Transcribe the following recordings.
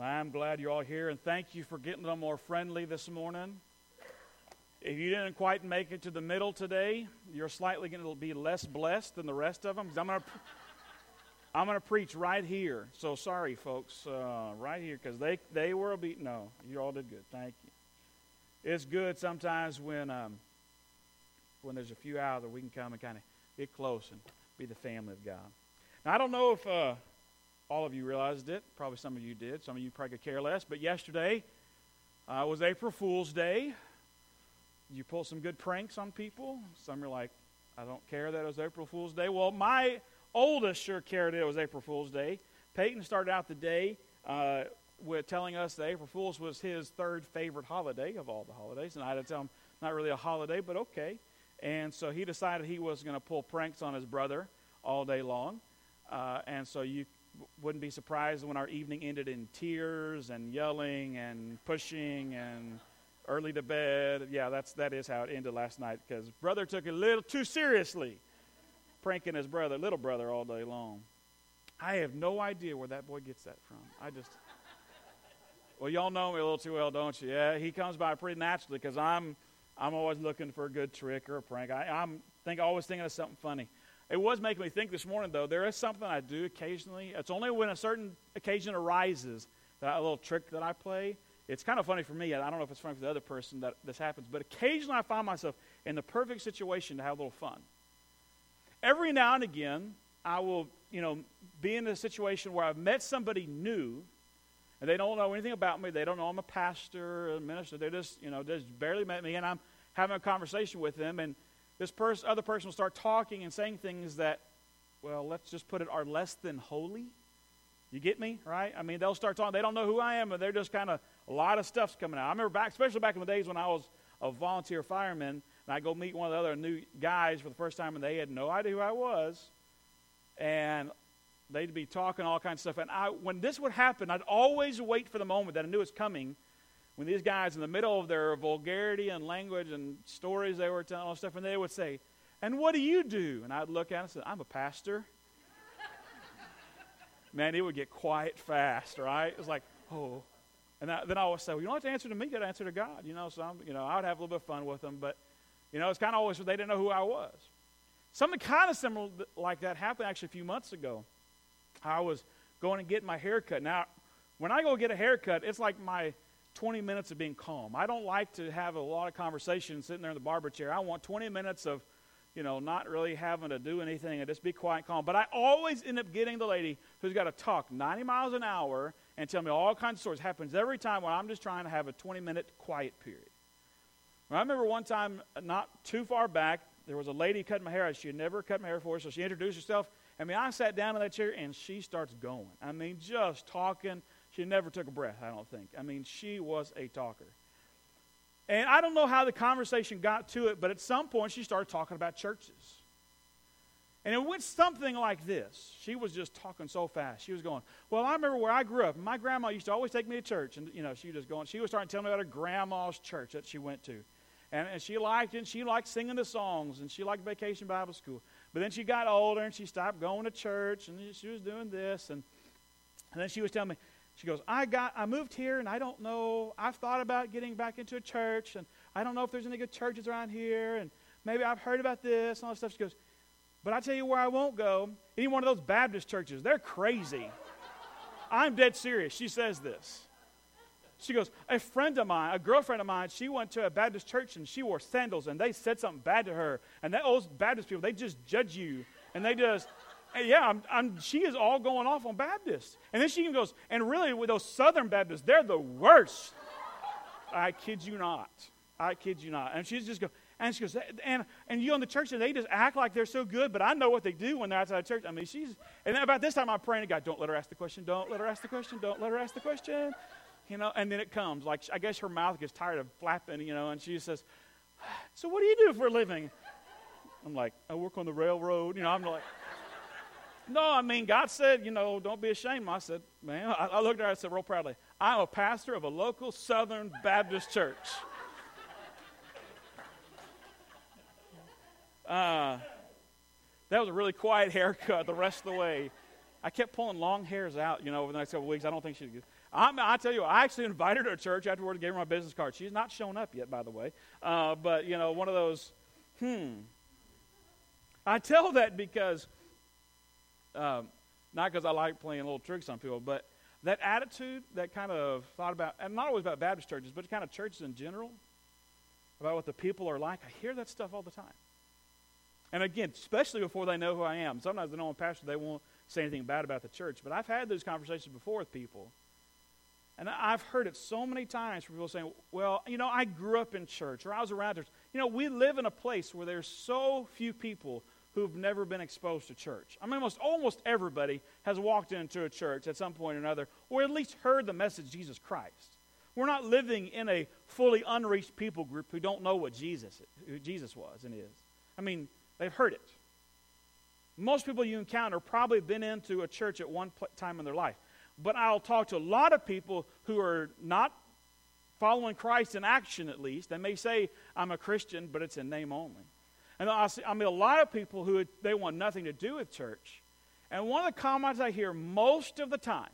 I'm glad you're all here, and thank you for getting a little more friendly this morning. If you didn't quite make it to the middle today, you're slightly going to be less blessed than the rest of them I'm going to. I'm going to preach right here. So sorry, folks, uh, right here, because they, they were a beat. No, you all did good. Thank you. It's good sometimes when um, when there's a few out that we can come and kind of get close and be the family of God. Now, I don't know if uh, all of you realized it. Probably some of you did. Some of you probably could care less. But yesterday uh, was April Fool's Day. You pull some good pranks on people. Some are like, I don't care that it was April Fool's Day. Well, my oldest sure cared it was April Fool's Day. Peyton started out the day uh, with telling us that April Fool's was his third favorite holiday of all the holidays. And I had to tell him, not really a holiday, but okay. And so he decided he was going to pull pranks on his brother all day long. Uh, and so you wouldn't be surprised when our evening ended in tears and yelling and pushing and early to bed. Yeah, that's that is how it ended last night because brother took it a little too seriously, pranking his brother, little brother, all day long. I have no idea where that boy gets that from. I just. Well, y'all know me a little too well, don't you? Yeah, he comes by pretty naturally because I'm, I'm always looking for a good trick or a prank. I, I'm think always thinking of something funny. It was making me think this morning, though, there is something I do occasionally. It's only when a certain occasion arises that a little trick that I play. It's kind of funny for me. I don't know if it's funny for the other person that this happens, but occasionally I find myself in the perfect situation to have a little fun. Every now and again, I will, you know, be in a situation where I've met somebody new, and they don't know anything about me. They don't know I'm a pastor, a minister. They just, you know, just barely met me, and I'm having a conversation with them, and this pers- other person will start talking and saying things that, well, let's just put it, are less than holy. You get me, right? I mean, they'll start talking. They don't know who I am, but they're just kind of a lot of stuff's coming out. I remember back, especially back in the days when I was a volunteer fireman, and I go meet one of the other new guys for the first time, and they had no idea who I was, and they'd be talking all kinds of stuff. And I, when this would happen, I'd always wait for the moment that I knew was coming when these guys in the middle of their vulgarity and language and stories they were telling and stuff, and they would say, And what do you do? And I'd look at them and say, I'm a pastor. Man, it would get quiet fast, right? It was like, oh. And I, then I would say, well, you don't have to answer to me, you got to answer to God. You know, so I'm, you know, I would have a little bit of fun with them, but, you know, it's kind of always, they didn't know who I was. Something kind of similar like that happened actually a few months ago. I was going to get my hair cut. Now, when I go get a haircut, it's like my 20 minutes of being calm. I don't like to have a lot of conversation sitting there in the barber chair. I want 20 minutes of, you know, not really having to do anything and just be quiet calm. But I always end up getting the lady who's got to talk 90 miles an hour and tell me all kinds of stories. It happens every time when I'm just trying to have a 20 minute quiet period. I remember one time, not too far back, there was a lady cutting my hair. She had never cut my hair before, so she introduced herself. I mean, I sat down in that chair and she starts going. I mean, just talking she never took a breath, I don't think. I mean, she was a talker. And I don't know how the conversation got to it, but at some point she started talking about churches. And it went something like this. She was just talking so fast. She was going, Well, I remember where I grew up. My grandma used to always take me to church. And, you know, she was just going, she was starting to tell me about her grandma's church that she went to. And, and she liked it. And she liked singing the songs. And she liked vacation Bible school. But then she got older and she stopped going to church. And she was doing this. And, and then she was telling me, she goes, I got I moved here and I don't know. I've thought about getting back into a church and I don't know if there's any good churches around here and maybe I've heard about this and all this stuff. She goes, But I tell you where I won't go. Any one of those Baptist churches. They're crazy. I'm dead serious. She says this. She goes, A friend of mine, a girlfriend of mine, she went to a Baptist church and she wore sandals and they said something bad to her. And that, those Baptist people, they just judge you. And they just, yeah, I'm, I'm, she is all going off on Baptists. And then she even goes, and really, with those Southern Baptists, they're the worst. I kid you not. I kid you not. And she's just going, and she goes, and, and you in the church, and they just act like they're so good, but I know what they do when they're outside the church. I mean, she's, and about this time I'm praying to God, don't let her ask the question, don't let her ask the question, don't let her ask the question. You know, and then it comes. Like, I guess her mouth gets tired of flapping, you know, and she says, So what do you do for a living? I'm like, I work on the railroad. You know, I'm like, no, I mean, God said, you know, don't be ashamed. I said, man, I, I looked at her I said real proudly, I'm a pastor of a local Southern Baptist church. Uh, that was a really quiet haircut the rest of the way. I kept pulling long hairs out, you know, over the next couple weeks. I don't think she'd. I'm, I tell you, I actually invited her to church afterward and gave her my business card. She's not shown up yet, by the way. Uh, but, you know, one of those, hmm. I tell that because, um, not because I like playing little tricks on people, but that attitude, that kind of thought about, and not always about Baptist churches, but kind of churches in general, about what the people are like, I hear that stuff all the time. And again, especially before they know who I am. Sometimes they know I'm pastor, they won't say anything bad about the church. But I've had those conversations before with people. And I've heard it so many times from people saying, well, you know, I grew up in church or I was around church. You know, we live in a place where there's so few people who've never been exposed to church. I mean, almost, almost everybody has walked into a church at some point or another, or at least heard the message Jesus Christ. We're not living in a fully unreached people group who don't know what Jesus, who Jesus was and is. I mean, they've heard it. Most people you encounter probably been into a church at one time in their life. But I'll talk to a lot of people who are not following Christ in action, at least. They may say, I'm a Christian, but it's in name only. And I, see, I mean, a lot of people who they want nothing to do with church. And one of the comments I hear most of the time,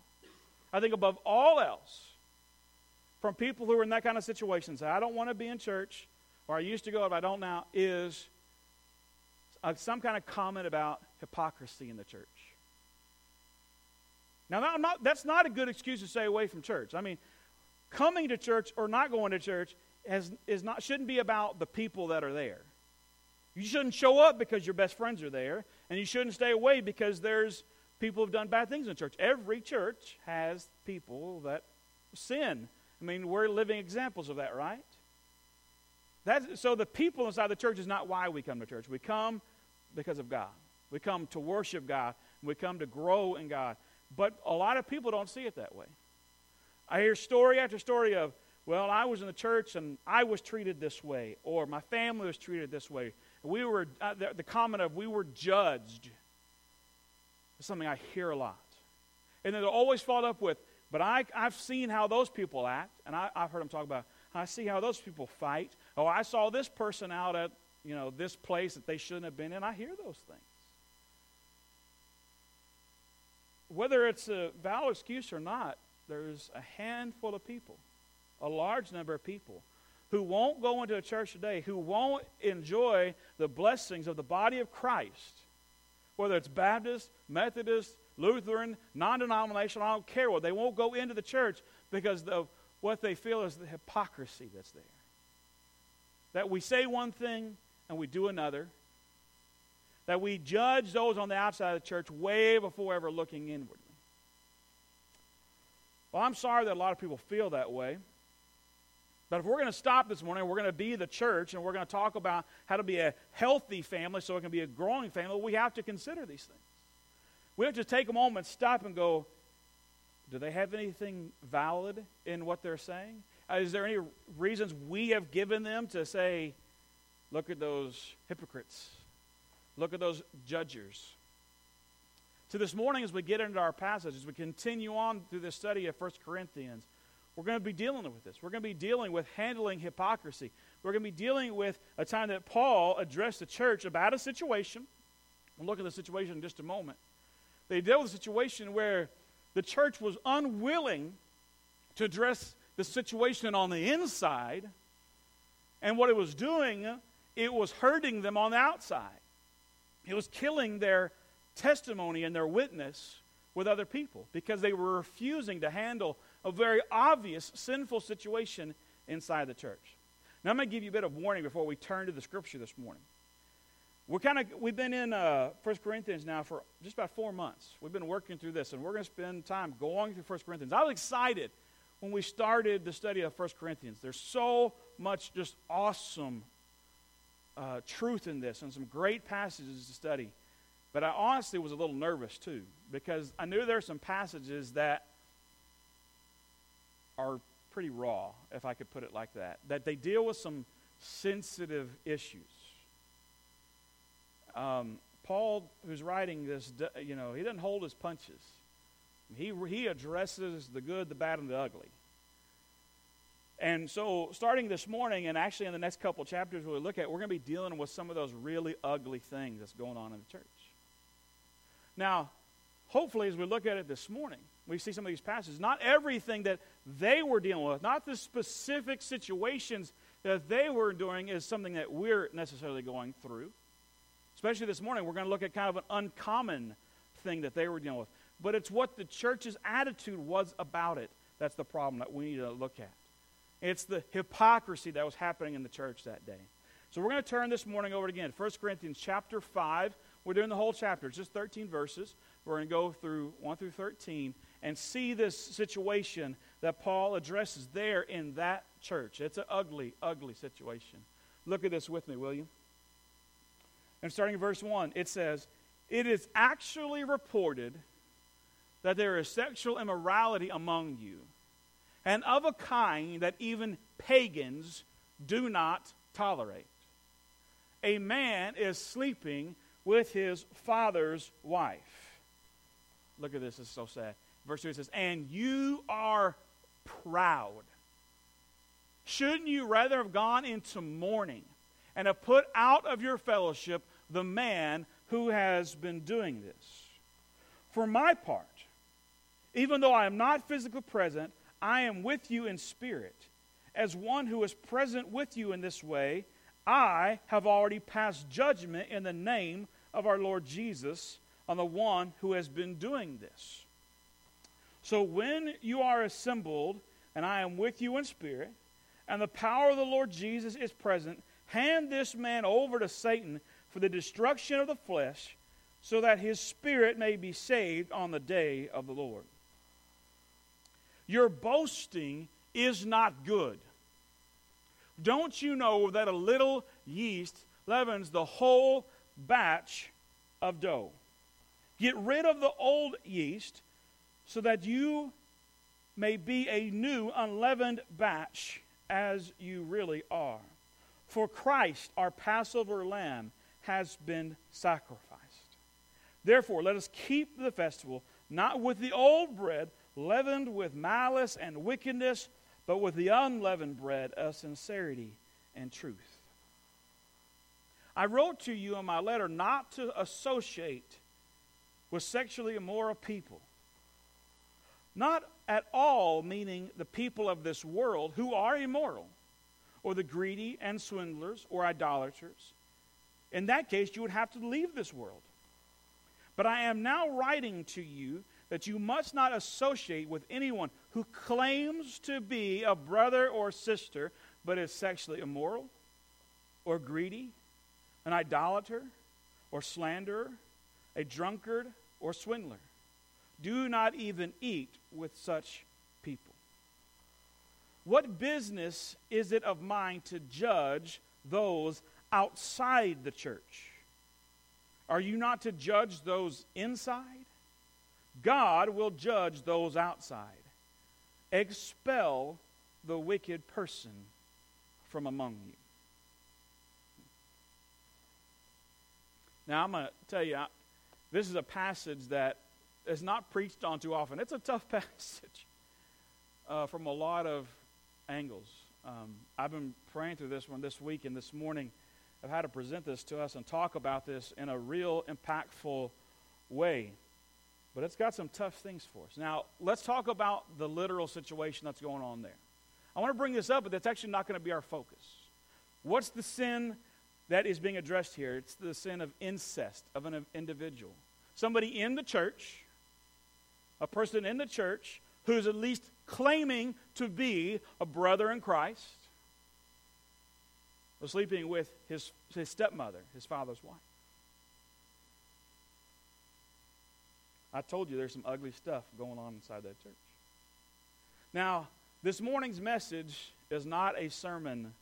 I think above all else, from people who are in that kind of situation, say, I don't want to be in church, or I used to go, but I don't now, is uh, some kind of comment about hypocrisy in the church. Now, not, that's not a good excuse to stay away from church. I mean, coming to church or not going to church has, is not, shouldn't be about the people that are there. You shouldn't show up because your best friends are there, and you shouldn't stay away because there's people who've done bad things in church. Every church has people that sin. I mean, we're living examples of that, right? That's, so the people inside the church is not why we come to church. We come because of God. We come to worship God. We come to grow in God. But a lot of people don't see it that way. I hear story after story of, well, I was in the church and I was treated this way, or my family was treated this way, we were, uh, the, the comment of we were judged is something I hear a lot. And then they're always followed up with, but I, I've seen how those people act, and I, I've heard them talk about, I see how those people fight. Oh, I saw this person out at, you know, this place that they shouldn't have been in. I hear those things. Whether it's a valid excuse or not, there's a handful of people, a large number of people who won't go into a church today, who won't enjoy the blessings of the body of Christ, whether it's Baptist, Methodist, Lutheran, non denominational, I don't care what, they won't go into the church because of what they feel is the hypocrisy that's there. That we say one thing and we do another. That we judge those on the outside of the church way before ever looking inwardly. Well, I'm sorry that a lot of people feel that way. But if we're going to stop this morning, we're going to be the church, and we're going to talk about how to be a healthy family so it can be a growing family, we have to consider these things. We have to take a moment, stop, and go, do they have anything valid in what they're saying? Uh, is there any reasons we have given them to say, look at those hypocrites? Look at those judges. So this morning, as we get into our passage, as we continue on through this study of 1 Corinthians, we're going to be dealing with this. We're going to be dealing with handling hypocrisy. We're going to be dealing with a time that Paul addressed the church about a situation. We'll look at the situation in just a moment. They dealt with a situation where the church was unwilling to address the situation on the inside, and what it was doing, it was hurting them on the outside. It was killing their testimony and their witness with other people because they were refusing to handle a very obvious sinful situation inside the church. Now, I'm going to give you a bit of warning before we turn to the scripture this morning. We're kind of we've been in uh, 1 Corinthians now for just about four months. We've been working through this, and we're going to spend time going through 1 Corinthians. I was excited when we started the study of 1 Corinthians. There's so much just awesome uh, truth in this, and some great passages to study. But I honestly was a little nervous too, because I knew there are some passages that are pretty raw, if I could put it like that, that they deal with some sensitive issues. Um, Paul, who's writing this, you know, he doesn't hold his punches. He, he addresses the good, the bad, and the ugly. And so, starting this morning, and actually in the next couple chapters we'll look at, we're going to be dealing with some of those really ugly things that's going on in the church. Now, hopefully, as we look at it this morning, we see some of these passages, not everything that they were dealing with, not the specific situations that they were doing is something that we're necessarily going through. Especially this morning, we're going to look at kind of an uncommon thing that they were dealing with. But it's what the church's attitude was about it that's the problem that we need to look at. It's the hypocrisy that was happening in the church that day. So we're going to turn this morning over again. 1 Corinthians chapter 5. We're doing the whole chapter. It's just 13 verses. We're going to go through 1 through 13 and see this situation that Paul addresses there in that church. It's an ugly, ugly situation. Look at this with me, will you? And starting in verse 1, it says, It is actually reported that there is sexual immorality among you, and of a kind that even pagans do not tolerate. A man is sleeping with his father's wife. Look at this, it's so sad. Verse 2 says, And you are proud. Shouldn't you rather have gone into mourning and have put out of your fellowship the man who has been doing this? For my part, even though I am not physically present, I am with you in spirit. As one who is present with you in this way, I have already passed judgment in the name of our Lord Jesus on the one who has been doing this. So when you are assembled, and I am with you in spirit, and the power of the Lord Jesus is present, hand this man over to Satan for the destruction of the flesh, so that his spirit may be saved on the day of the Lord. Your boasting is not good. Don't you know that a little yeast leavens the whole batch of dough? Get rid of the old yeast so that you may be a new unleavened batch as you really are. For Christ, our Passover lamb, has been sacrificed. Therefore, let us keep the festival not with the old bread leavened with malice and wickedness, but with the unleavened bread of sincerity and truth. I wrote to you in my letter not to associate with sexually immoral people. Not at all meaning the people of this world who are immoral, or the greedy and swindlers or idolaters. In that case, you would have to leave this world. But I am now writing to you that you must not associate with anyone who claims to be a brother or sister but is sexually immoral or greedy, an idolater or slanderer, a drunkard or swindler. Do not even eat with such people. What business is it of mine to judge those outside the church? Are you not to judge those inside? God will judge those outside. Expel the wicked person from among you. Now, I'm going to tell you, this is a passage that is not preached on too often. It's a tough passage uh, from a lot of angles. Um, I've been praying through this one this week and this morning. I've had to present this to us and talk about this in a real impactful way but it's got some tough things for us. Now, let's talk about the literal situation that's going on there. I want to bring this up, but that's actually not going to be our focus. What's the sin that is being addressed here? It's the sin of incest of an individual. Somebody in the church, a person in the church who's at least claiming to be a brother in Christ, was sleeping with his, his stepmother, his father's wife. I told you there's some ugly stuff going on inside that church. Now, this morning's message is not a sermon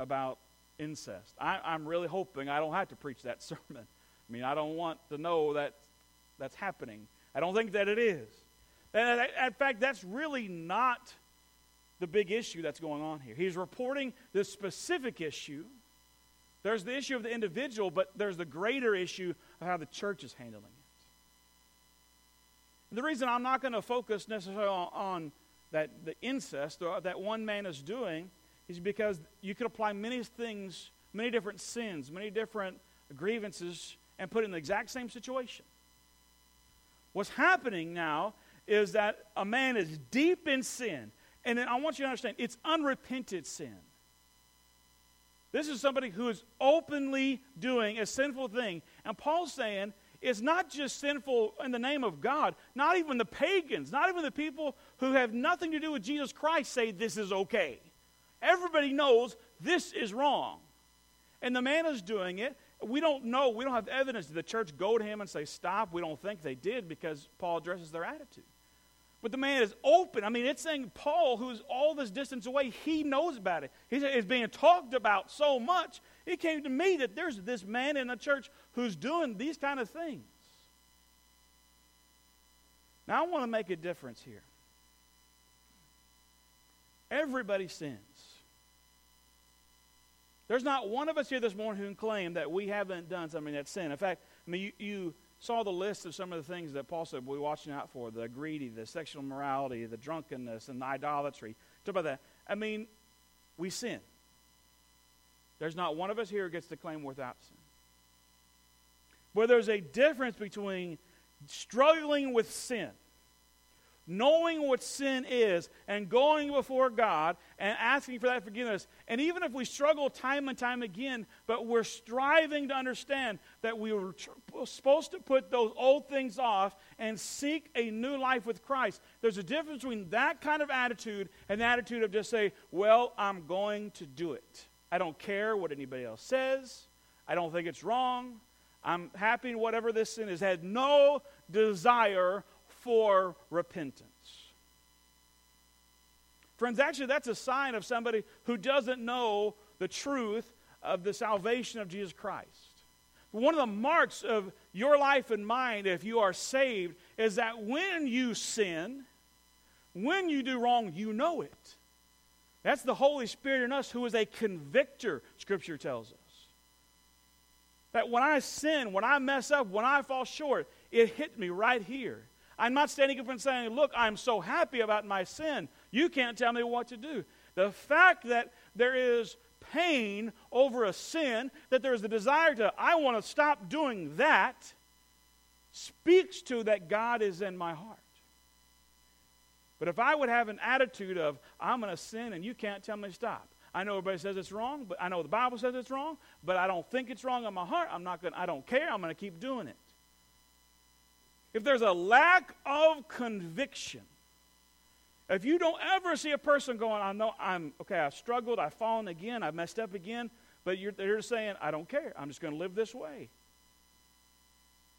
about incest. I, am really hoping I don't have to preach that sermon. I mean, I don't want to know that that's happening. I don't think that it is. And In fact, that's really not the big issue that's going on here. He's reporting the specific issue. There's the issue of the individual, but there's the greater issue of how the church is handling it. And The reason I'm not going to focus necessarily on, on that the incest or that one man is doing is because you could apply many things, many different sins, many different grievances, and put it in the exact same situation. What's happening now is that a man is deep in sin. And I want you to understand it's unrepented sin. This is somebody who is openly doing a sinful thing. And Paul's saying it's not just sinful in the name of God, not even the pagans, not even the people who have nothing to do with Jesus Christ say this is okay. Everybody knows this is wrong. And the man is doing it. We don't know, we don't have evidence. Did the church go to him and say, Stop? We don't think they did because Paul addresses their attitude. But the man is open. I mean, it's saying Paul, who's all this distance away, he knows about it. He's being talked about so much. It came to me that there's this man in the church who's doing these kind of things. Now, I want to make a difference here. Everybody sins. There's not one of us here this morning who can claim that we haven't done something that's sin. In fact, I mean, you, you saw the list of some of the things that Paul said we're watching out for the greedy, the sexual morality, the drunkenness, and the idolatry. Talk about that. I mean, we sin. There's not one of us here who gets to claim without sin. But there's a difference between struggling with sin knowing what sin is and going before God and asking for that forgiveness. And even if we struggle time and time again, but we're striving to understand that we were tr- supposed to put those old things off and seek a new life with Christ, there's a difference between that kind of attitude and the attitude of just say, well, I'm going to do it. I don't care what anybody else says. I don't think it's wrong. I'm happy whatever this sin is. Had no desire for repentance. Friends, actually, that's a sign of somebody who doesn't know the truth of the salvation of Jesus Christ. One of the marks of your life and mine, if you are saved, is that when you sin, when you do wrong, you know it. That's the Holy Spirit in us who is a convictor, Scripture tells us. That when I sin, when I mess up, when I fall short, it hit me right here. I'm not standing up and saying, Look, I'm so happy about my sin. You can't tell me what to do. The fact that there is pain over a sin, that there is a desire to, I want to stop doing that, speaks to that God is in my heart. But if I would have an attitude of, I'm going to sin and you can't tell me to stop. I know everybody says it's wrong, but I know the Bible says it's wrong, but I don't think it's wrong in my heart. I'm not going I don't care. I'm going to keep doing it if there's a lack of conviction, if you don't ever see a person going, I know I'm, okay, I've struggled, I've fallen again, I've messed up again, but you're, they're saying, I don't care, I'm just going to live this way.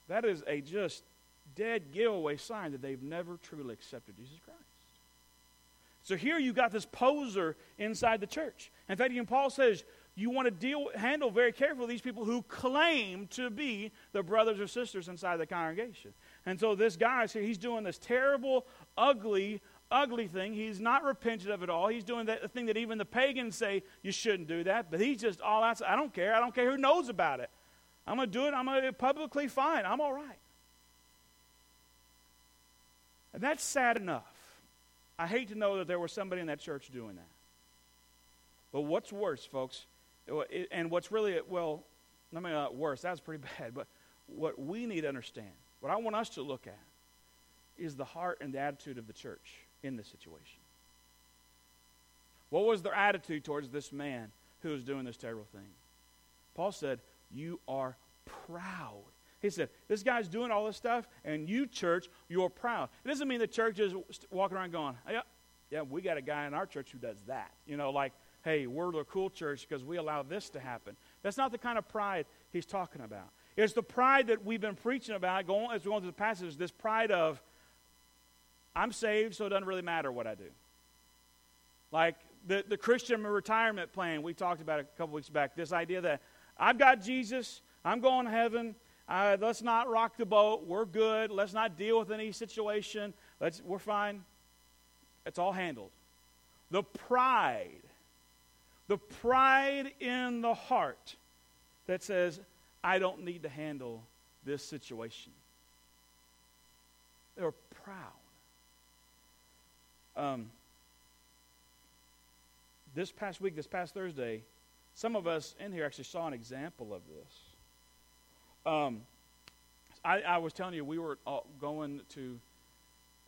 That is a just dead giveaway sign that they've never truly accepted Jesus Christ. So here you got this poser inside the church. In fact, even Paul says, you want to deal handle very carefully these people who claim to be the brothers or sisters inside the congregation. And so this guy is here, he's doing this terrible, ugly, ugly thing. He's not repentant of it all. He's doing that thing that even the pagans say you shouldn't do that, but he's just all out. I don't care. I don't care who knows about it. I'm going to do it. I'm going to publicly fine. I'm all right. And that's sad enough. I hate to know that there was somebody in that church doing that. But what's worse, folks, and what's really, well, I mean, not worse, that's pretty bad, but what we need to understand what I want us to look at is the heart and the attitude of the church in this situation. What was their attitude towards this man who was doing this terrible thing? Paul said, You are proud. He said, This guy's doing all this stuff, and you, church, you're proud. It doesn't mean the church is walking around going, Yeah, yeah, we got a guy in our church who does that. You know, like, hey, we're the cool church because we allow this to happen. That's not the kind of pride he's talking about. It's the pride that we've been preaching about going, as we go through the passage, this pride of, I'm saved, so it doesn't really matter what I do. Like the, the Christian retirement plan we talked about a couple weeks back, this idea that I've got Jesus, I'm going to heaven, uh, let's not rock the boat, we're good, let's not deal with any situation, let's, we're fine. It's all handled. The pride, the pride in the heart that says, I don't need to handle this situation. They were proud. Um, this past week, this past Thursday, some of us in here actually saw an example of this. Um, I, I was telling you, we were going to,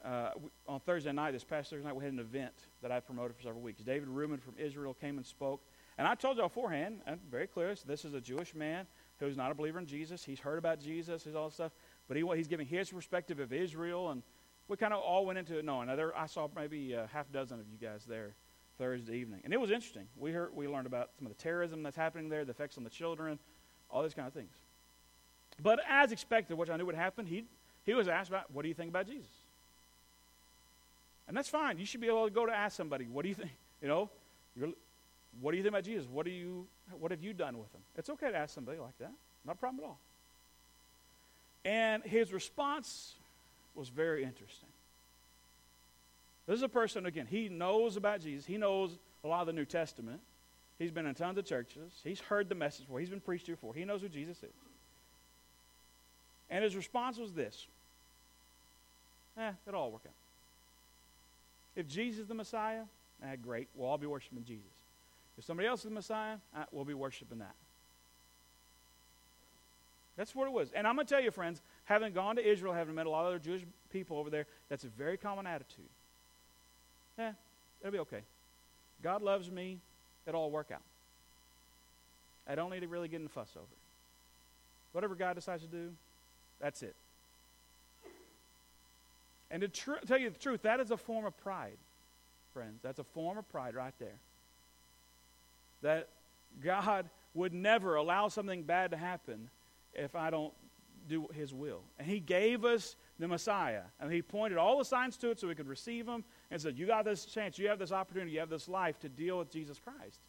uh, on Thursday night, this past Thursday night, we had an event that I promoted for several weeks. David Ruben from Israel came and spoke. And I told you beforehand, and very clear, this is a Jewish man who's not a believer in Jesus. He's heard about Jesus, he's all this stuff. But he, he's giving his perspective of Israel. And we kind of all went into it knowing. Now, there, I saw maybe uh, a half dozen of you guys there Thursday evening. And it was interesting. We, heard, we learned about some of the terrorism that's happening there, the effects on the children, all these kind of things. But as expected, which I knew would happen, he, he was asked about, what do you think about Jesus? And that's fine. You should be able to go to ask somebody, what do you think? You know, what do you think about Jesus? What, do you, what have you done with them? It's okay to ask somebody like that. Not a problem at all. And his response was very interesting. This is a person, again, he knows about Jesus. He knows a lot of the New Testament. He's been in tons of churches. He's heard the message before. He's been preached to before. He knows who Jesus is. And his response was this Eh, it'll all work out. If Jesus is the Messiah, eh, great. We'll all be worshiping Jesus. If somebody else is the Messiah, we'll be worshiping that. That's what it was. And I'm going to tell you, friends, having gone to Israel, having met a lot of other Jewish people over there, that's a very common attitude. Eh, it'll be okay. God loves me. It'll all work out. I don't need to really get in a fuss over it. Whatever God decides to do, that's it. And to tr- tell you the truth, that is a form of pride, friends. That's a form of pride right there. That God would never allow something bad to happen if I don't do His will. And He gave us the Messiah. And He pointed all the signs to it so we could receive Him and said, You got this chance, you have this opportunity, you have this life to deal with Jesus Christ.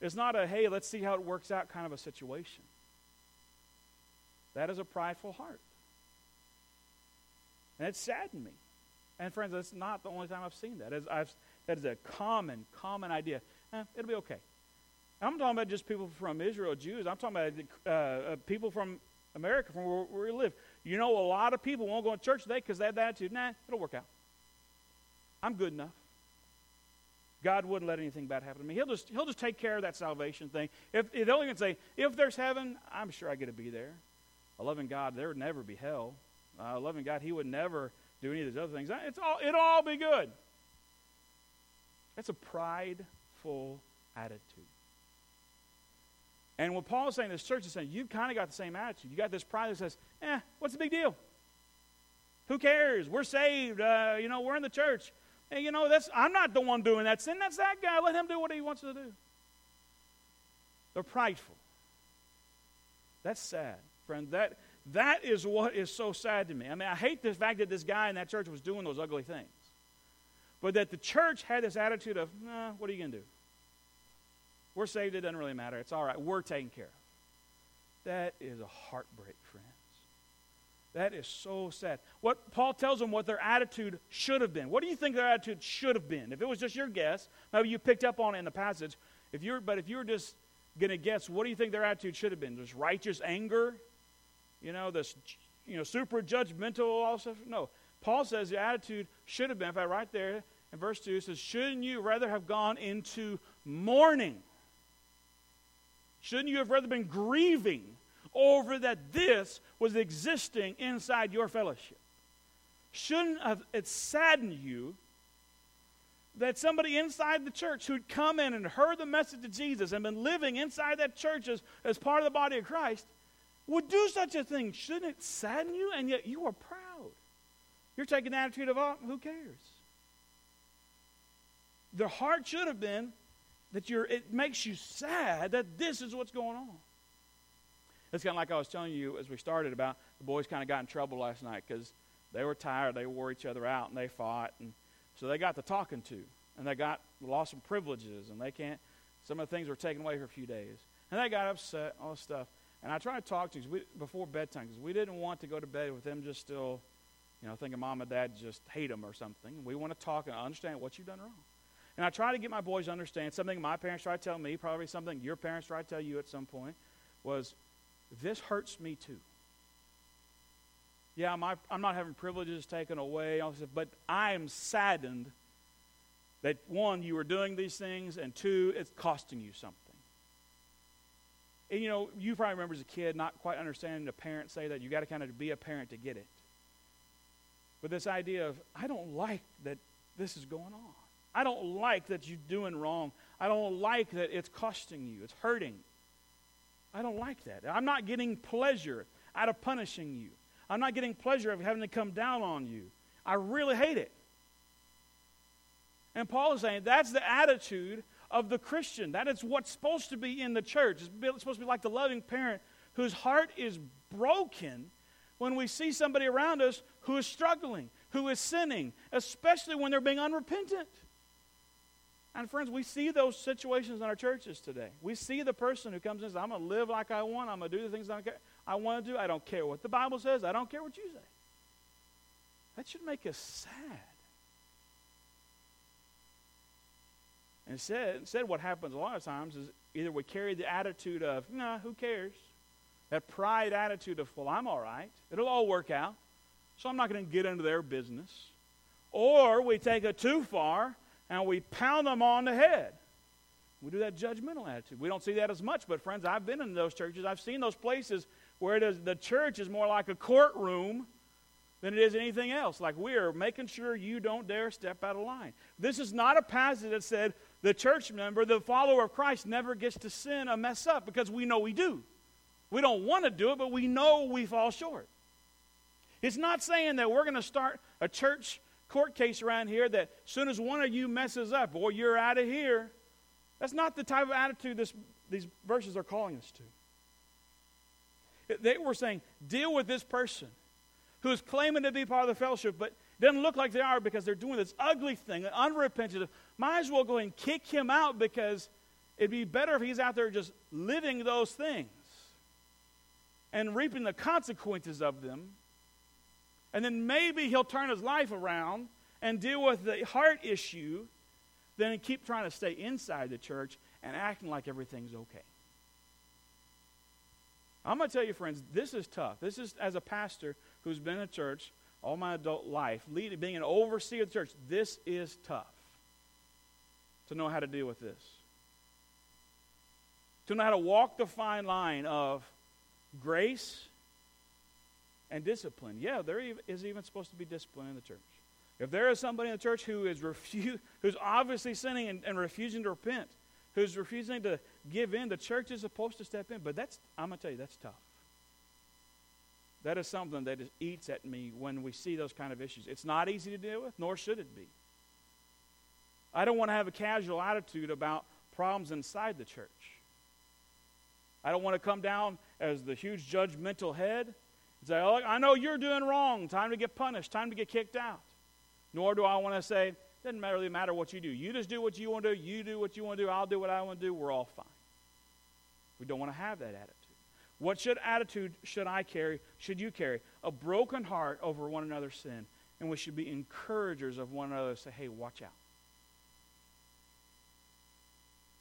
It's not a, hey, let's see how it works out kind of a situation. That is a prideful heart. And it saddened me. And friends, that's not the only time I've seen that. I've, that is a common, common idea. Eh, it'll be okay. I'm talking about just people from Israel, Jews. I'm talking about uh, uh, people from America, from where, where, we live. You know, a lot of people won't go to church today because they have that attitude. Nah, it'll work out. I'm good enough. God wouldn't let anything bad happen to me. He'll just, he'll just take care of that salvation thing. If, if they'll even say, if there's heaven, I'm sure I get to be there a loving God, there would never be hell. Uh, a loving God, He would never do any of these other things. It's all, it'll all be good. That's a prideful attitude. And what Paul is saying, this church is saying, you've kind of got the same attitude. You got this pride that says, eh, what's the big deal? Who cares? We're saved. Uh, you know, we're in the church. And you know, that's I'm not the one doing that sin. That's that guy. Let him do what he wants to do. They're prideful. That's sad. Friend, that, that is what is so sad to me. I mean, I hate the fact that this guy in that church was doing those ugly things. But that the church had this attitude of, nah, what are you going to do? We're saved, it doesn't really matter. It's all right. We're taken care of. That is a heartbreak, friends. That is so sad. What Paul tells them what their attitude should have been. What do you think their attitude should have been? If it was just your guess, maybe you picked up on it in the passage. If you're, but if you were just going to guess, what do you think their attitude should have been? Just righteous anger? you know, this, you know, super judgmental, stuff. No. Paul says the attitude should have been, if I write there in verse 2, it says, Shouldn't you rather have gone into mourning? Shouldn't you have rather been grieving over that this was existing inside your fellowship? Shouldn't have it saddened you that somebody inside the church who'd come in and heard the message of Jesus and been living inside that church as, as part of the body of Christ would do such a thing. Shouldn't it sadden you? And yet you are proud. You're taking the attitude of, oh, who cares? The heart should have been that you're, it makes you sad that this is what's going on. It's kind of like I was telling you as we started about the boys kind of got in trouble last night because they were tired. They wore each other out and they fought. And so they got to talking to. And they got lost some privileges. And they can't, some of the things were taken away for a few days. And they got upset, all this stuff. And I tried to talk to them before bedtime because we didn't want to go to bed with them just still, you know, thinking mom and dad just hate them or something. We want to talk and understand what you've done wrong. And I try to get my boys to understand something my parents tried to tell me, probably something your parents tried to tell you at some point, was this hurts me too. Yeah, my, I'm not having privileges taken away, but I am saddened that one, you are doing these things, and two, it's costing you something. And, you know, you probably remember as a kid not quite understanding a parent say that you got to kind of be a parent to get it. But this idea of, I don't like that this is going on. I don't like that you're doing wrong. I don't like that it's costing you, it's hurting. I don't like that. I'm not getting pleasure out of punishing you. I'm not getting pleasure of having to come down on you. I really hate it. And Paul is saying that's the attitude of the Christian. That is what's supposed to be in the church. It's supposed to be like the loving parent whose heart is broken when we see somebody around us who is struggling, who is sinning, especially when they're being unrepentant. And friends, we see those situations in our churches today. We see the person who comes in and says, I'm going to live like I want. I'm going to do the things I, I want to do. I don't care what the Bible says. I don't care what you say. That should make us sad. Instead, instead, what happens a lot of times is either we carry the attitude of, nah, who cares? That pride attitude of, well, I'm all right. It'll all work out. So I'm not going to get into their business. Or we take it too far and we pound them on the head. We do that judgmental attitude. We don't see that as much, but friends, I've been in those churches. I've seen those places where the church is more like a courtroom than it is anything else. Like we are making sure you don't dare step out of line. This is not a passage that said the church member, the follower of Christ, never gets to sin or mess up because we know we do. We don't want to do it, but we know we fall short. It's not saying that we're going to start a church court case around here that as soon as one of you messes up, or you're out of here. That's not the type of attitude this, these verses are calling us to. They were saying, deal with this person who is claiming to be part of the fellowship, but doesn't look like they are because they're doing this ugly thing, unrepentant. Might as well go and kick him out because it'd be better if he's out there just living those things and reaping the consequences of them and then maybe he'll turn his life around and deal with the heart issue, then keep trying to stay inside the church and acting like everything's okay. I'm going to tell you, friends, this is tough. This is, as a pastor who's been in church all my adult life, leading, being an overseer of the church, this is tough to know how to deal with this. To know how to walk the fine line of grace and discipline. Yeah, there is even supposed to be discipline in the church. If there is somebody in the church who is refu- who's obviously sinning and, and refusing to repent, who's refusing to give in, the church is supposed to step in. But that's, I'm going to tell you, that's tough. That is something that is, eats at me when we see those kind of issues. It's not easy to deal with, nor should it be. I don't want to have a casual attitude about problems inside the church. I don't want to come down as the huge judgmental head say, oh, I know you're doing wrong. Time to get punished. Time to get kicked out. Nor do I want to say, it doesn't really matter what you do. You just do what you want to do. You do what you want to do. I'll do what I want to do. We're all fine. We don't want to have that attitude. What should attitude should I carry? Should you carry? A broken heart over one another's sin. And we should be encouragers of one another. Say, hey, watch out.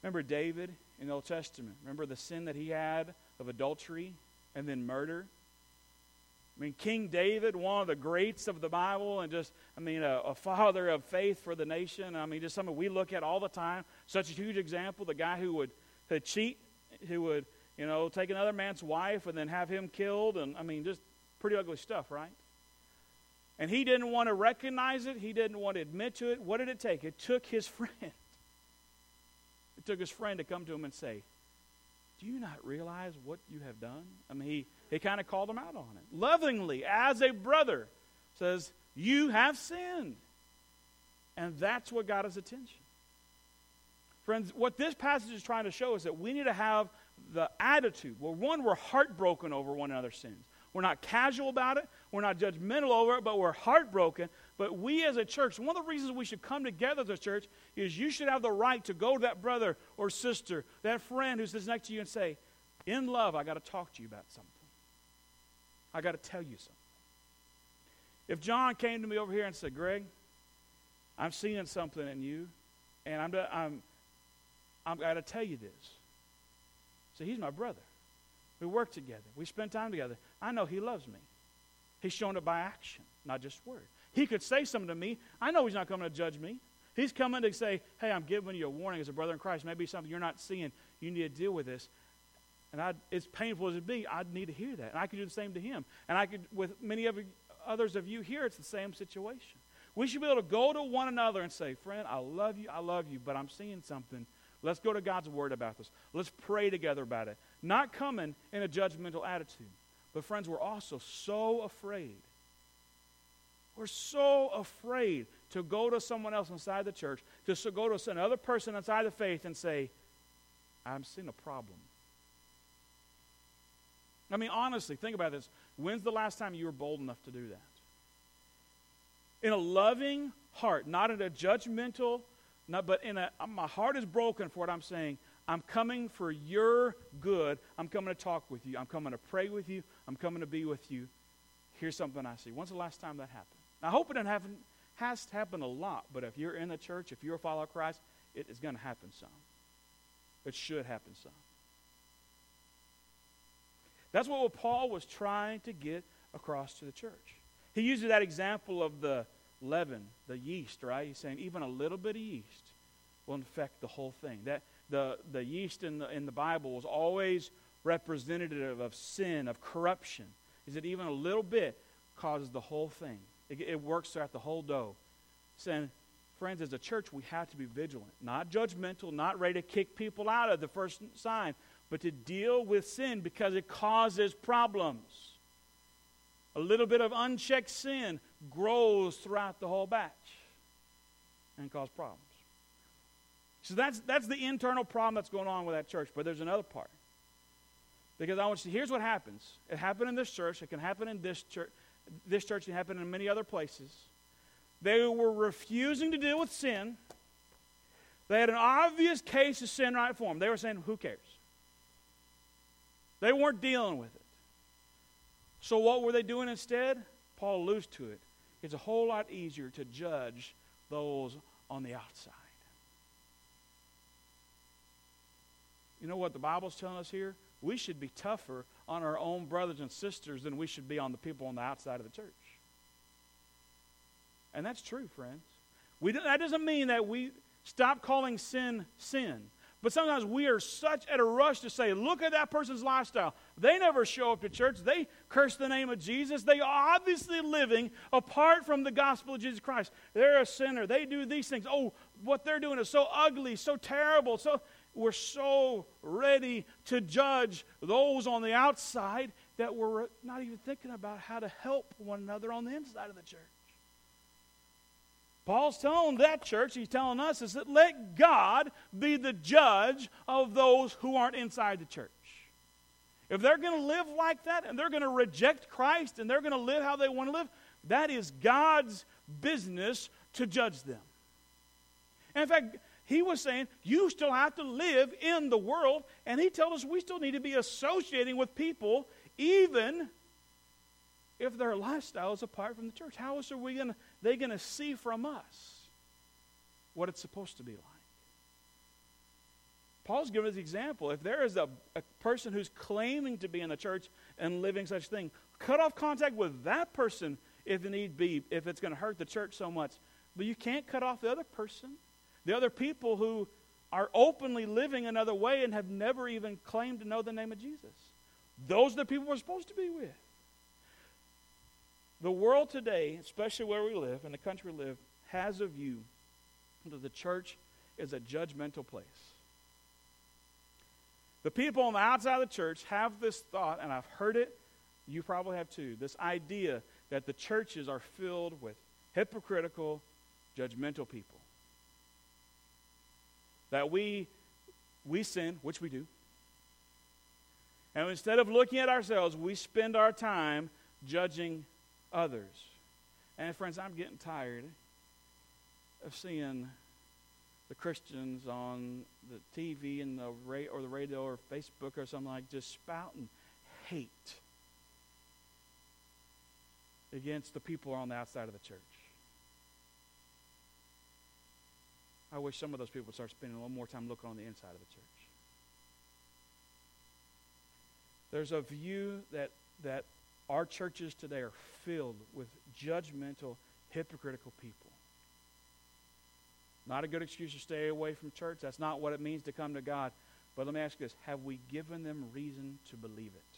Remember David in the Old Testament? Remember the sin that he had of adultery and then murder? I mean, King David, one of the greats of the Bible, and just, I mean, a, a, father of faith for the nation. I mean, just something we look at all the time. Such a huge example. The guy who would to cheat, who would, you know, take another man's wife and then have him killed. And, I mean, just pretty ugly stuff, right? And he didn't want to recognize it. He didn't want to admit to it. What did it take? It took his friend. It took his friend to come to him and say, Do you not realize what you have done? I mean, he he kind of called him out on it. Lovingly, as a brother, says, You have sinned. And that's what got his attention. Friends, what this passage is trying to show is that we need to have the attitude where, one, we're heartbroken over one another's sins. We're not casual about it, we're not judgmental over it, but we're heartbroken. But we as a church, one of the reasons we should come together as a church is you should have the right to go to that brother or sister, that friend who sits next to you and say, In love, I got to talk to you about something. I got to tell you something. If John came to me over here and said, Greg, I'm seeing something in you, and I'm, I'm, I'm got to tell you this. So he's my brother. We work together. We spend time together. I know he loves me. He's shown it by action, not just word. He could say something to me. I know he's not coming to judge me. He's coming to say, hey, I'm giving you a warning as a brother in Christ. Maybe something you're not seeing. You need to deal with this. And I'd, as painful as it be, I'd need to hear that. And I could do the same to him. And I could, with many of others of you here, it's the same situation. We should be able to go to one another and say, Friend, I love you, I love you, but I'm seeing something. Let's go to God's Word about this. Let's pray together about it. Not coming in a judgmental attitude. But, friends, we're also so afraid. We're so afraid to go to someone else inside the church, to go to another person inside the faith and say, I'm seeing a problem. I mean, honestly, think about this. When's the last time you were bold enough to do that? In a loving heart, not in a judgmental, not, but in a, my heart is broken for what I'm saying. I'm coming for your good. I'm coming to talk with you. I'm coming to pray with you. I'm coming to be with you. Here's something I see. When's the last time that happened? I hope it happen, has to happen a lot, but if you're in the church, if you're a follower of Christ, it is going to happen some. It should happen some. That's what Paul was trying to get across to the church. He uses that example of the leaven, the yeast, right? He's saying even a little bit of yeast will infect the whole thing. That the, the yeast in the, in the Bible was always representative of sin, of corruption. Is that even a little bit causes the whole thing? It, it works throughout the whole dough. Saying, friends, as a church, we have to be vigilant, not judgmental, not ready to kick people out of the first sign, but to deal with sin because it causes problems. A little bit of unchecked sin grows throughout the whole batch and cause problems. So that's, that's the internal problem that's going on with that church. But there's another part. Because I want you to, see here's what happens. It happened in this church. It can happen in this church. This church can happen in many other places. They were refusing to deal with sin. They had an obvious case of sin right for them. They were saying, who cares? They weren't dealing with it. So what were they doing instead? Paul alludes to it. It's a whole lot easier to judge those on the outside. You know what the Bible's telling us here? We should be tougher on our own brothers and sisters than we should be on the people on the outside of the church. And that's true, friends. We, that doesn't mean that we stop calling sin sin. But sometimes we are such at a rush to say, look at that person's lifestyle. They never show up to church. They curse the name of Jesus. They are obviously living apart from the gospel of Jesus Christ. They're a sinner. They do these things. Oh, what they're doing is so ugly, so terrible. So we're so ready to judge those on the outside that we're not even thinking about how to help one another on the inside of the church. Paul's telling that church, he's telling us, is that let God be the judge of those who aren't inside the church. If they're going to live like that and they're going to reject Christ and they're going to live how they want to live, that is God's business to judge them. And in fact, he was saying, you still have to live in the world. And he told us we still need to be associating with people, even if their lifestyle is apart from the church. How else are we gonna, they going to see from us what it's supposed to be like? Paul's giving us the example. If there is a, a person who's claiming to be in the church and living such thing, cut off contact with that person if need be, if it's going to hurt the church so much. But you can't cut off the other person. The other people who are openly living another way and have never even claimed to know the name of Jesus. Those are the people we're supposed to be with. The world today, especially where we live, and the country we live, has a view that the church is a judgmental place. The people on the outside of the church have this thought, and I've heard it, you probably have too, this idea that the churches are filled with hypocritical, judgmental people that we we sin, which we do. And instead of looking at ourselves, we spend our time judging others. And friends, I'm getting tired of seeing the Christians on the TV and the ra- or the radio or Facebook or something like just spouting hate against the people on the outside of the church. I wish some of those people would start spending a little more time looking on the inside of the church. There's a view that, that our churches today are filled with judgmental, hypocritical people. Not a good excuse to stay away from church. That's not what it means to come to God. But let me ask you this have we given them reason to believe it?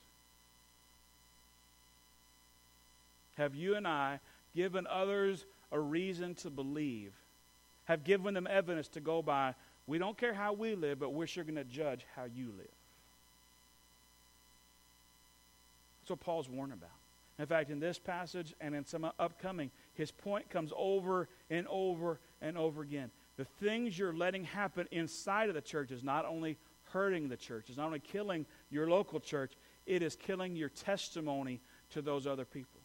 Have you and I given others a reason to believe? Have given them evidence to go by? We don't care how we live, but we're sure going to judge how you live. That's what Paul's warned about. In fact, in this passage and in some upcoming, his point comes over and over and over again. The things you're letting happen inside of the church is not only hurting the church, it's not only killing your local church, it is killing your testimony to those other people.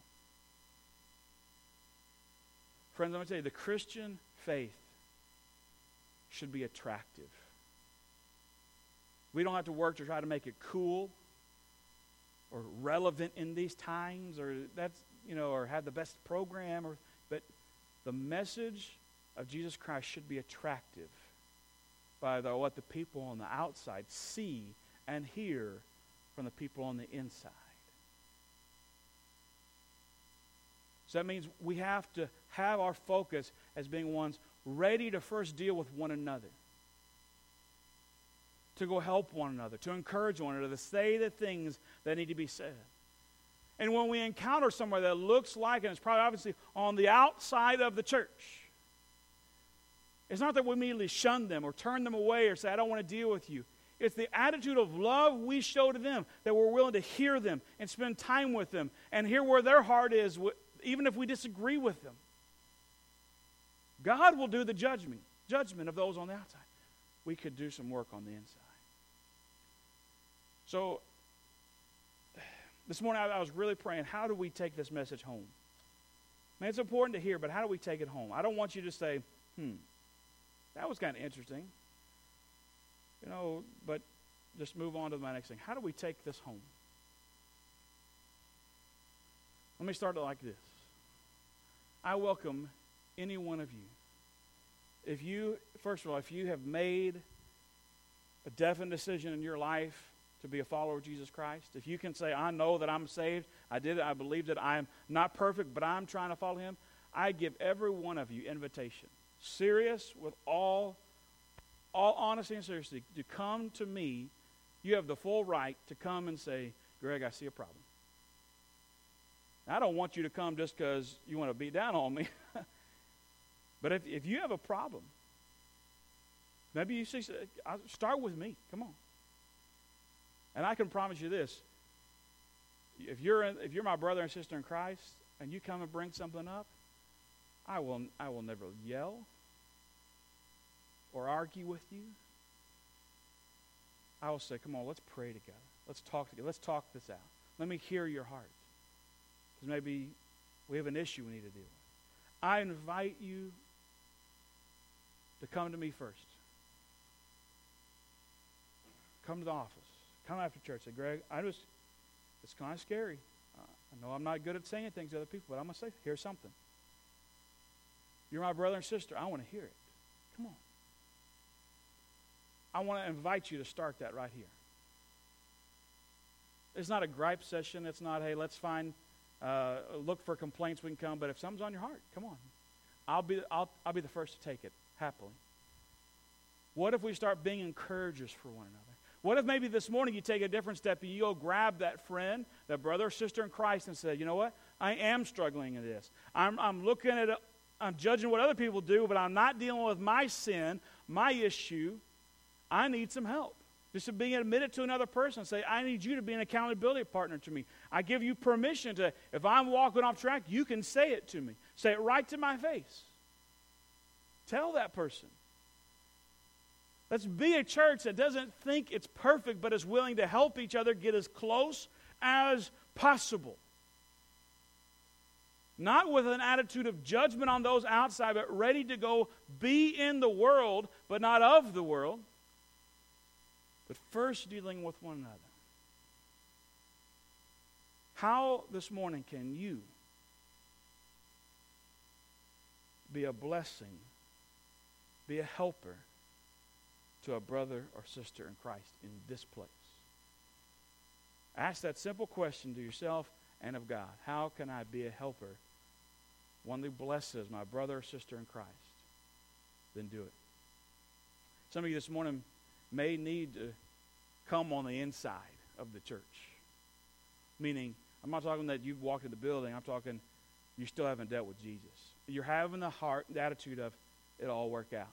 Friends, I'm to tell you, the Christian faith should be attractive. We don't have to work to try to make it cool or relevant in these times or that's you know or have the best program or but the message of Jesus Christ should be attractive by the, what the people on the outside see and hear from the people on the inside. So that means we have to have our focus as being ones ready to first deal with one another, to go help one another, to encourage one another, to say the things that need to be said. And when we encounter somewhere that looks like, and it's probably obviously on the outside of the church, it's not that we immediately shun them or turn them away or say, I don't want to deal with you. It's the attitude of love we show to them that we're willing to hear them and spend time with them and hear where their heart is, even if we disagree with them. God will do the judgment, judgment of those on the outside. We could do some work on the inside. So, this morning I, was really praying, how do we take this message home? Man, it's important to hear, but how do we take it home? I don't want you to say, hmm, that was kind of interesting. You know, but just move on to my next thing. How do we take this home? Let me start it like this. I welcome any one of you. If you, first of all, if you have made a definite decision in your life to be a follower of Jesus Christ, if you can say, I know that I'm saved, I did it, I believe that I'm not perfect, but I'm trying to follow Him, I give every one of you invitation serious with all, all honesty and seriousness, to come to me, you have the full right to come and say, Greg, I see a problem. I don't want you to come just because you want to beat down on me. but if, if you have a problem, maybe you see, uh, start with me. Come on. And I can promise you this if you're, if you're my brother and sister in Christ and you come and bring something up, I will, I will never yell or argue with you. I will say, come on, let's pray together. Let's talk together. Let's talk this out. Let me hear your heart. Because maybe we have an issue we need to deal with. I invite you to come to me first. Come to the office. Come after church. Say, Greg, I just, it's kind of scary. I know I'm not good at saying things to other people, but I'm going to say, here's something. You're my brother and sister. I want to hear it. Come on. I want to invite you to start that right here. It's not a gripe session. It's not, hey, let's find, uh, look for complaints we can come. But if something's on your heart, come on. I'll be, I'll, I'll be the first to take it happily. What if we start being encouragers for one another? What if maybe this morning you take a different step and you go grab that friend, that brother or sister in Christ, and say, you know what? I am struggling in this. I'm, I'm looking at I'm judging what other people do, but I'm not dealing with my sin, my issue. I need some help. Just to being admitted to another person, and say, I need you to be an accountability partner to me. I give you permission to, if I'm walking off track, you can say it to me. Say it right to my face. Tell that person. Let's be a church that doesn't think it's perfect, but is willing to help each other get as close as possible. Not with an attitude of judgment on those outside, but ready to go be in the world, but not of the world but first dealing with one another. How this morning can you be a blessing, be a helper to a brother or sister in Christ in this place? Ask that simple question to yourself and of God. How can I be a helper? One who blesses my brother or sister in Christ. Then do it. Some of you this morning may need to come on the inside of the church. Meaning, I'm not talking that you've walked in the building, I'm talking you still haven't dealt with Jesus. You're having the heart, the attitude of, it'll all work out.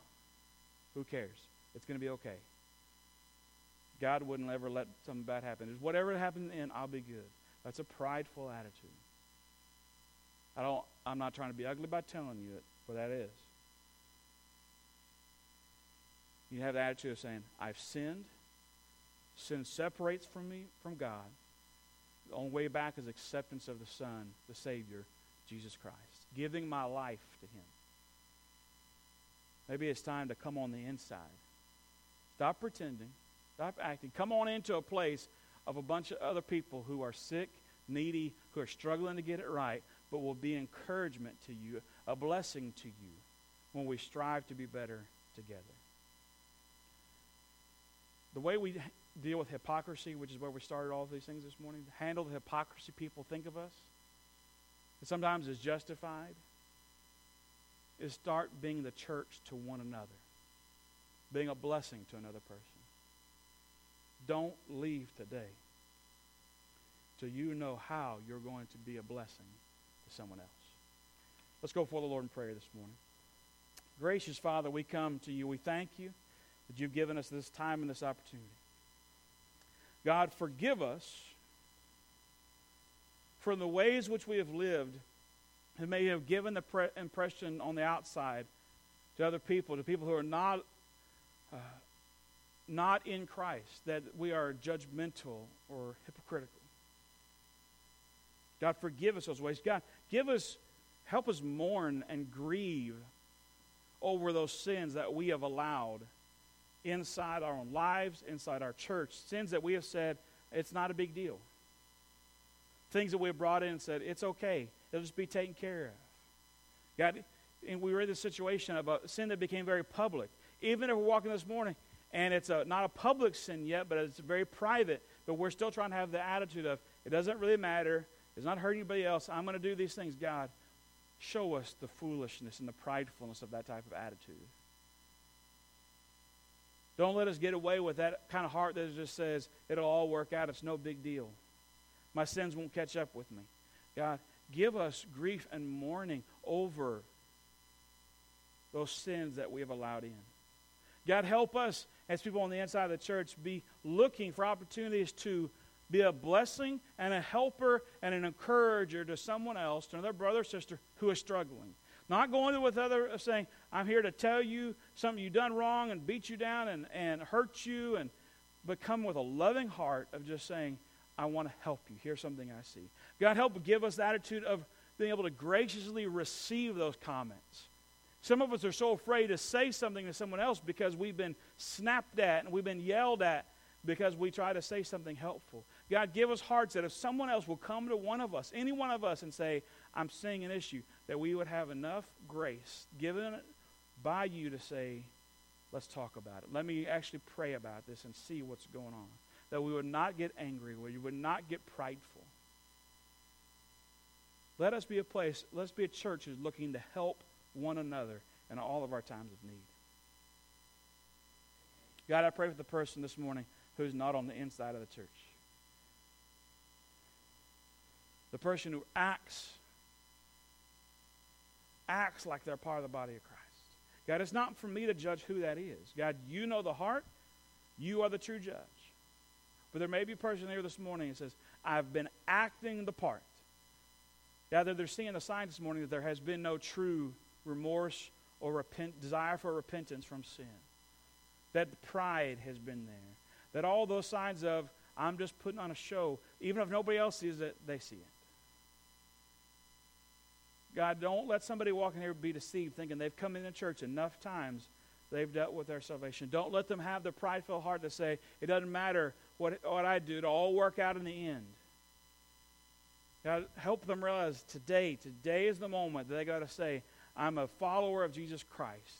Who cares? It's going to be okay. God wouldn't ever let something bad happen. Just whatever happens in, I'll be good. That's a prideful attitude. I don't, I'm not trying to be ugly by telling you it, but that is. You have the attitude of saying, I've sinned. Sin separates from me from God. The only way back is acceptance of the Son, the Savior, Jesus Christ. Giving my life to Him. Maybe it's time to come on the inside. Stop pretending. Stop acting. Come on into a place of a bunch of other people who are sick, needy, who are struggling to get it right, but will be encouragement to you, a blessing to you when we strive to be better together. The way we deal with hypocrisy, which is where we started all of these things this morning, handle the hypocrisy people think of us, and sometimes is justified, is start being the church to one another, being a blessing to another person. Don't leave today till you know how you're going to be a blessing to someone else. Let's go before the Lord in prayer this morning. Gracious Father, we come to you. We thank you that you've given us this time and this opportunity. God, forgive us for the ways which we have lived and may have given the pre- impression on the outside to other people, to people who are not, uh, not in Christ, that we are judgmental or hypocritical. God, forgive us those ways. God, give us, help us mourn and grieve over those sins that we have allowed inside our own lives, inside our church. Sins that we have said, it's not a big deal. Things that we have brought in and said, it's okay. It'll just be taken care of. God, and we were in this situation of a sin that became very public. Even if we're walking this morning and it's a, not a public sin yet, but it's very private, but we're still trying to have the attitude of, it doesn't really matter. It's not hurting anybody else. I'm going to do these things. God, show us the foolishness and the pridefulness of that type of attitude. Don't let us get away with that kind of heart that just says, it'll all work out. It's no big deal. My sins won't catch up with me. God, give us grief and mourning over those sins that we have allowed in. God, help us as people on the inside of the church be looking for opportunities to be a blessing and a helper and an encourager to someone else, to another brother or sister who is struggling. Not going with other saying, I'm here to tell you something you've done wrong and beat you down and, and hurt you, and but come with a loving heart of just saying, I want to help you. Here's something I see. God help give us the attitude of being able to graciously receive those comments. Some of us are so afraid to say something to someone else because we've been snapped at and we've been yelled at because we try to say something helpful. God, give us hearts that if someone else will come to one of us, any one of us, and say, I'm seeing an issue, that we would have enough grace given by you to say, let's talk about it. Let me actually pray about this and see what's going on. That we would not get angry, we would not get prideful. Let us be a place, let's be a church who's looking to help one another in all of our times of need. God, I pray for the person this morning who's not on the inside of the church. The person who acts acts like they're part of the body of Christ. God, it's not for me to judge who that is. God, you know the heart. You are the true judge. But there may be a person here this morning who says, I've been acting the part. God, they're seeing the sign this morning that there has been no true remorse or repent, desire for repentance from sin. That pride has been there. That all those signs of, I'm just putting on a show, even if nobody else sees it, they see it. God, don't let somebody walk in here be deceived thinking they've come into church enough times they've dealt with their salvation. Don't let them have the prideful heart to say, it doesn't matter what, what I do, it'll all work out in the end. God, help them realize today, today is the moment that they got to say, I'm a follower of Jesus Christ,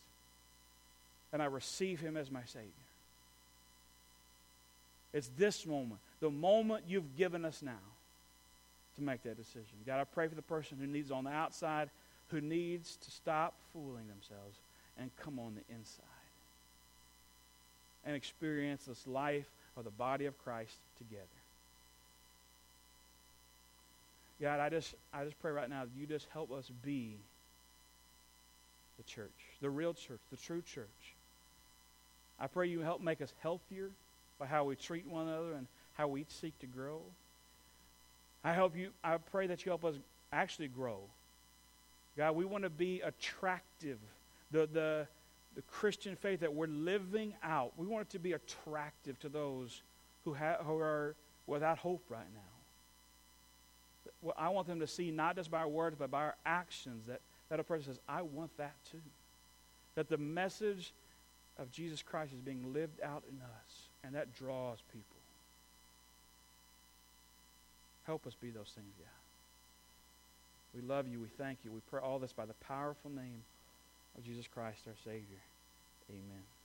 and I receive him as my Savior. It's this moment, the moment you've given us now to make that decision. God, I pray for the person who needs on the outside, who needs to stop fooling themselves and come on the inside and experience this life of the body of Christ together. God, I just, I just pray right now that you just help us be the church, the real church, the true church. I pray you help make us healthier by how we treat one another and how we seek to grow. I hope you I pray that you help us actually grow. God, we want to be attractive. The the the Christian faith that we're living out, we want it to be attractive to those who, ha- who are without hope right now. I want them to see not just by our words, but by our actions that, that a person says, I want that too. That the message of Jesus Christ is being lived out in us, and that draws people. Help us be those things, God. We love you. We thank you. We pray all this by the powerful name of Jesus Christ, our Savior. Amen.